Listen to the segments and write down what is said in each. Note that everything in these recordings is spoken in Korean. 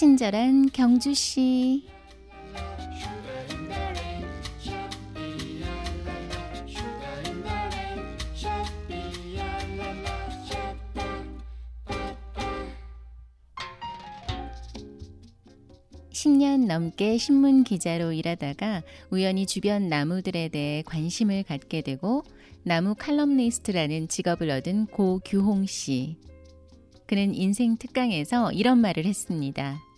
친절한 경주 씨. (10년) 넘게 신문 기자로 일하다가 우연히 주변 나무들에 대해 관심을 갖게 되고 나무 칼럼니스트라는 직업을 얻은 고규홍 씨. 그는 인생 특강에서 이런 말을 했습니다.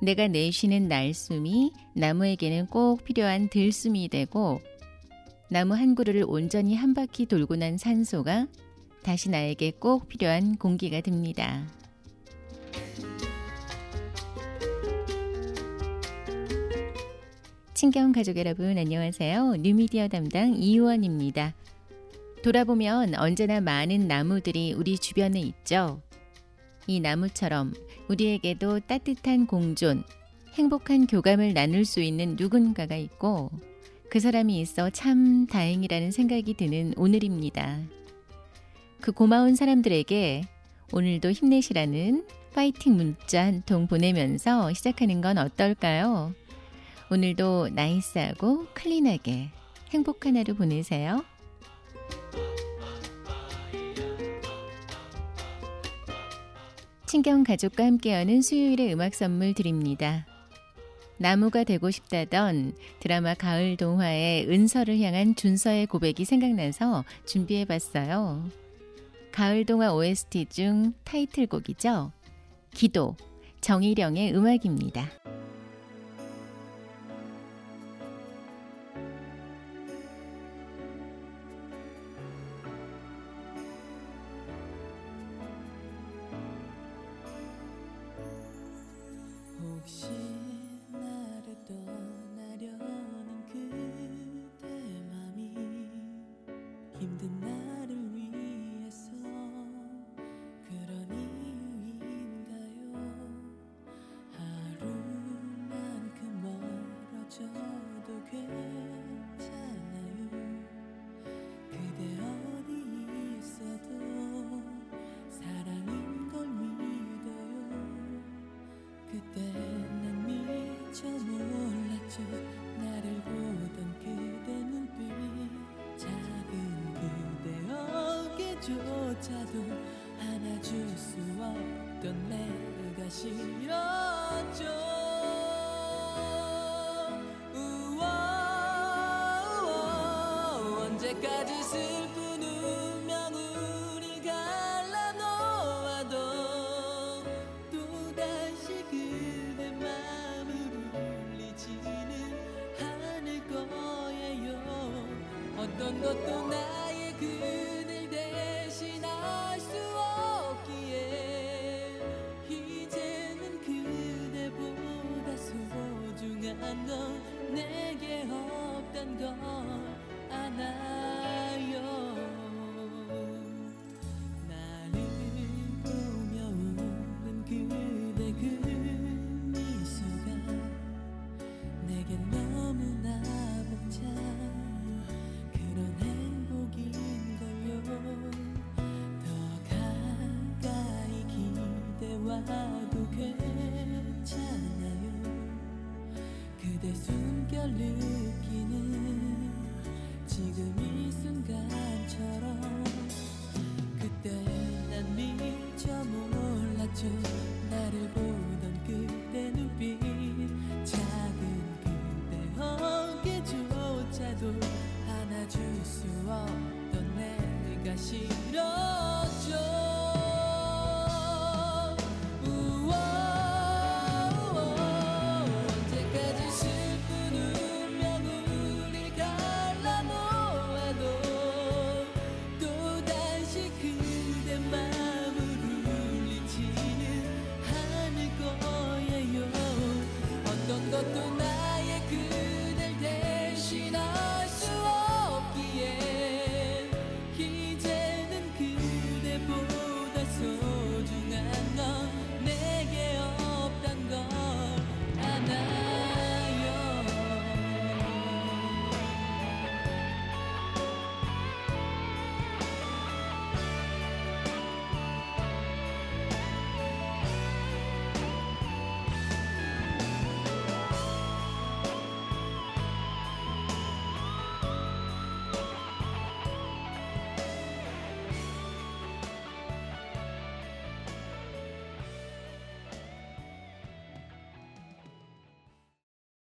내가 내쉬는 날숨이 나무에게는 꼭 필요한 들숨이 되고 나무 한 그루를 온전히 한 바퀴 돌고 난 산소가 다시 나에게 꼭 필요한 공기가 됩니다. 친경 가족 여러분 안녕하세요. 뉴미디어 담당 이유원입니다. 돌아보면 언제나 많은 나무들이 우리 주변에 있죠. 이 나무처럼 우리에게도 따뜻한 공존, 행복한 교감을 나눌 수 있는 누군가가 있고 그 사람이 있어 참 다행이라는 생각이 드는 오늘입니다. 그 고마운 사람들에게 오늘도 힘내시라는 파이팅 문자 한 통 보내면서 시작하는 건 어떨까요? 오늘도 nice하고 clean하게 행복한 하루 보내세요. 친경 가족과 함께하는 수요일의 음악 선물 드립니다. 나무가 되고 싶다던 드라마 가을 동화의 은서를 향한 준서의 고백이 생각나서 준비해 봤어요. 가을 동화 OST 중 타이틀곡이죠. 기도, 정희령의 음악입니다. 心。 나를 보던 그대 눈빛 작은 그대 어깨조차도 안아줄 수 없던 내가 싫었죠. 언제까지 어떤 것도 나의 그늘 대신할 수 없기에 이제는 그대보다 소중한 건 내게 없단 걸아 숨